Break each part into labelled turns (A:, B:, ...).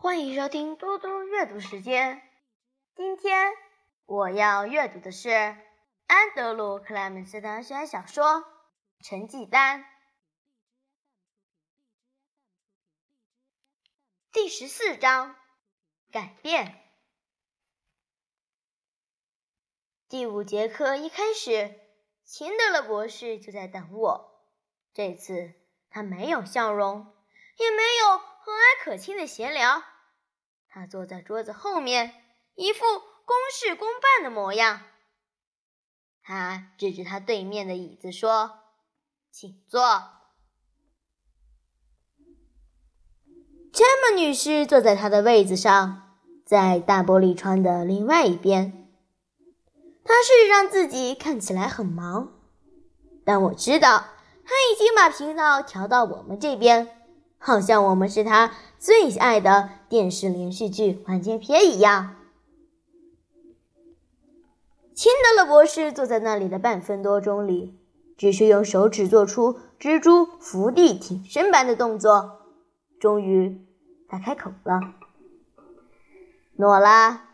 A: 欢迎收听嘟嘟阅读时间。今天我要阅读的是安德鲁·克莱门斯的悬小说《成绩单》第十四章：改变。第五节课一开始，秦德勒博士就在等我。这次他没有笑容，也没有和蔼可亲的闲聊。他坐在桌子后面，一副公事公办的模样。他指着他对面的椅子说：“请坐。”詹姆女士坐在她的位子上，在大玻璃窗的另外一边。他是让自己看起来很忙，但我知道他已经把频道调到我们这边，好像我们是他最爱的电视连续剧完结篇一样。辛德勒博士坐在那里的半分多钟里，只是用手指做出蜘蛛伏地挺身般的动作。终于，他开口了：“诺拉，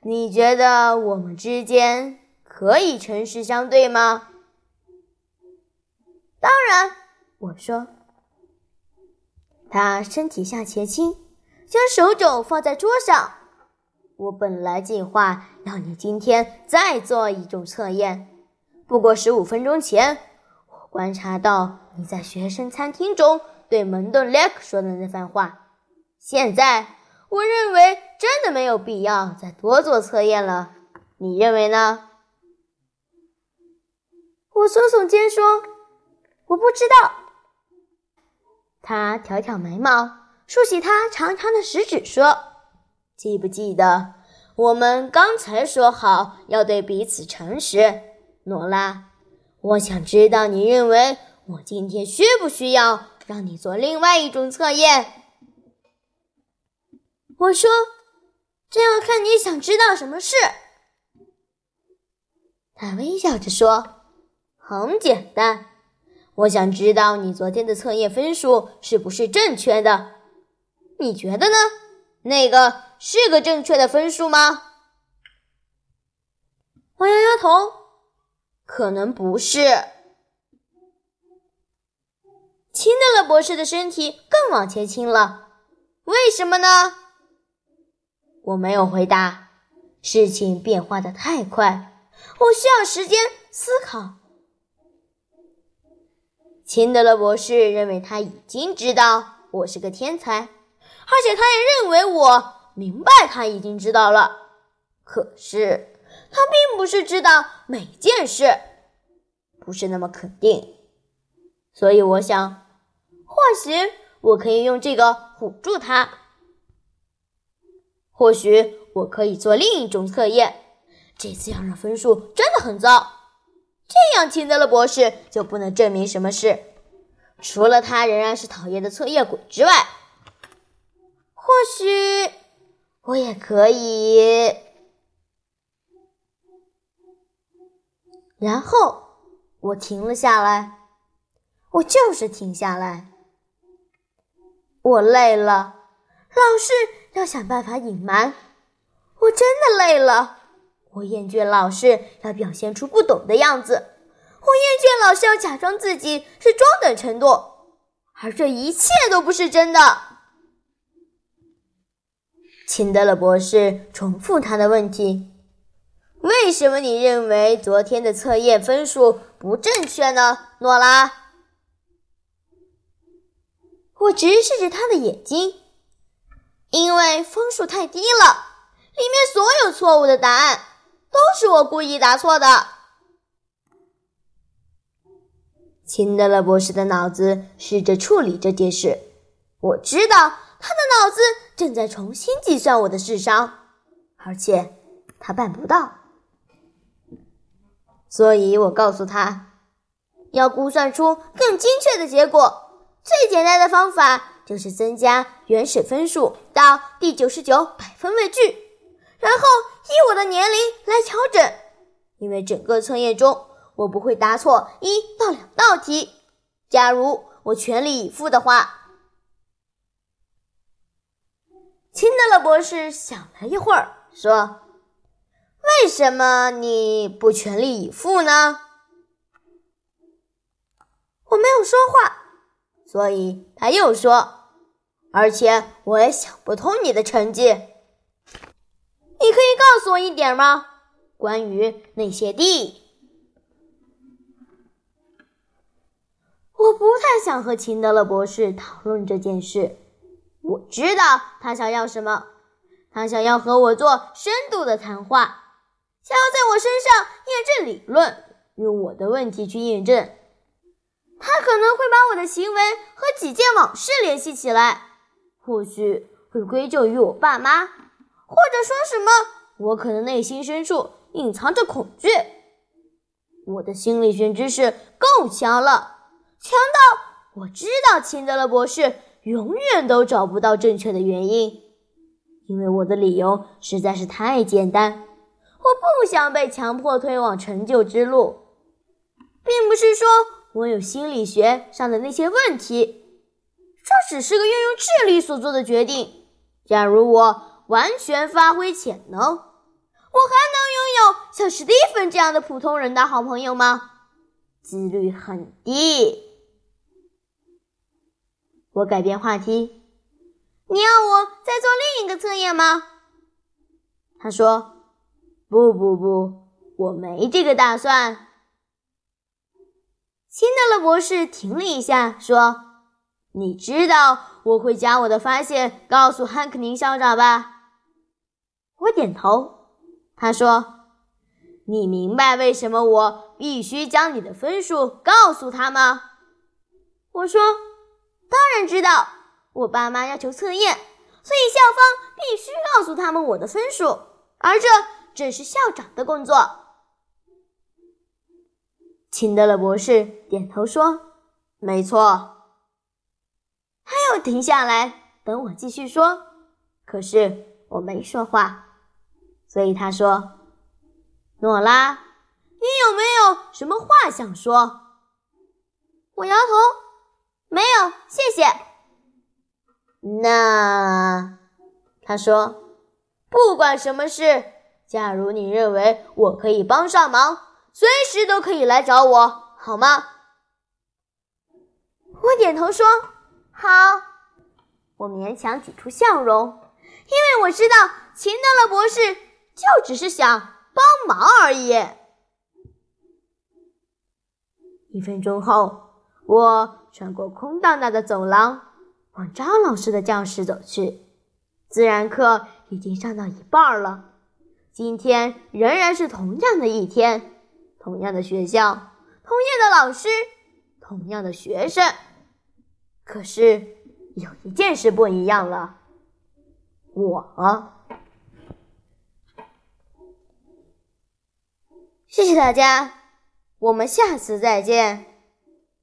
A: 你觉得我们之间？”可以诚实相对吗？当然，我说。他身体向前倾，将手肘放在桌上。我本来计划要你今天再做一种测验，不过十五分钟前，我观察到你在学生餐厅中对门顿·列克说的那番话。现在，我认为真的没有必要再多做测验了。你认为呢？我耸耸肩说：“我不知道。”他挑挑眉毛，竖起他长长的食指说：“记不记得我们刚才说好要对彼此诚实，诺拉？我想知道你认为我今天需不需要让你做另外一种测验？”我说：“这要看你想知道什么事。”他微笑着说。很简单，我想知道你昨天的测验分数是不是正确的？你觉得呢？那个是个正确的分数吗？我摇摇头，可能不是。亲德勒博士的身体更往前倾了，为什么呢？我没有回答。事情变化的太快，我需要时间思考。秦德勒博士认为他已经知道我是个天才，而且他也认为我明白他已经知道了。可是他并不是知道每件事，不是那么肯定。所以我想，或许我可以用这个唬住他。或许我可以做另一种测验，这次要让分数真的很糟。这样，秦德勒博士就不能证明什么事，除了他仍然是讨厌的测验鬼之外。或许我也可以。然后我停了下来，我就是停下来。我累了，老是要想办法隐瞒。我真的累了。我厌倦老是要表现出不懂的样子，我厌倦老是要假装自己是中等程度，而这一切都不是真的。秦德勒博士重复他的问题：“为什么你认为昨天的测验分数不正确呢，诺拉？”我直视着他的眼睛，因为分数太低了，里面所有错误的答案。都是我故意答错的。辛德勒博士的脑子试着处理这件事，我知道他的脑子正在重新计算我的智商，而且他办不到。所以我告诉他，要估算出更精确的结果，最简单的方法就是增加原始分数到第九十九百分位距，然后。以我的年龄来调整，因为整个测验中我不会答错一到两道题。假如我全力以赴的话，秦德德勒博士想了一会儿，说：“为什么你不全力以赴呢？”我没有说话，所以他又说：“而且我也想不通你的成绩。你可以告诉我一点吗？关于那些地？”我不太想和秦德勒博士讨论这件事。我知道他想要什么，他想要和我做深度的谈话，想要在我身上验证理论，用我的问题去验证。他可能会把我的行为和几件往事联系起来，或许会归咎于我爸妈，或者说什么我可能内心深处隐藏着恐惧。我的心理学知识够强了，强到我知道秦德勒博士永远都找不到正确的原因，因为我的理由实在是太简单。我不想被强迫推往成就之路，并不是说。我有心理学上的那些问题，这只是个运用智力所做的决定。假如我完全发挥潜能，我还能拥有像史蒂芬这样的普通人的好朋友吗？几率很低。我改变话题，你要我再做另一个测验吗？他说：“不不不，我没这个打算。”辛德勒博士停了一下，说：“你知道我会将我的发现告诉汉克宁校长吧？”我点头。他说：“你明白为什么我必须将你的分数告诉他吗？”我说：“当然知道。我爸妈要求测验，所以校方必须告诉他们我的分数，而这正是校长的工作。”秦德勒博士点头说：“没错。”他又停下来等我继续说，可是我没说话，所以他说：“诺拉，你有没有什么话想说？”我摇头：“没有，谢谢。”那他说：“不管什么事，假如你认为我可以帮上忙。”随时都可以来找我，好吗？我点头说：“好。”我勉强挤出笑容，因为我知道秦德勒博士就只是想帮忙而已。一分钟后，我穿过空荡荡的走廊，往张老师的教室走去。自然课已经上到一半了，今天仍然是同样的一天。同样的学校，同样的老师，同样的学生，可是有一件事不一样了。我，谢谢大家，我们下次再见。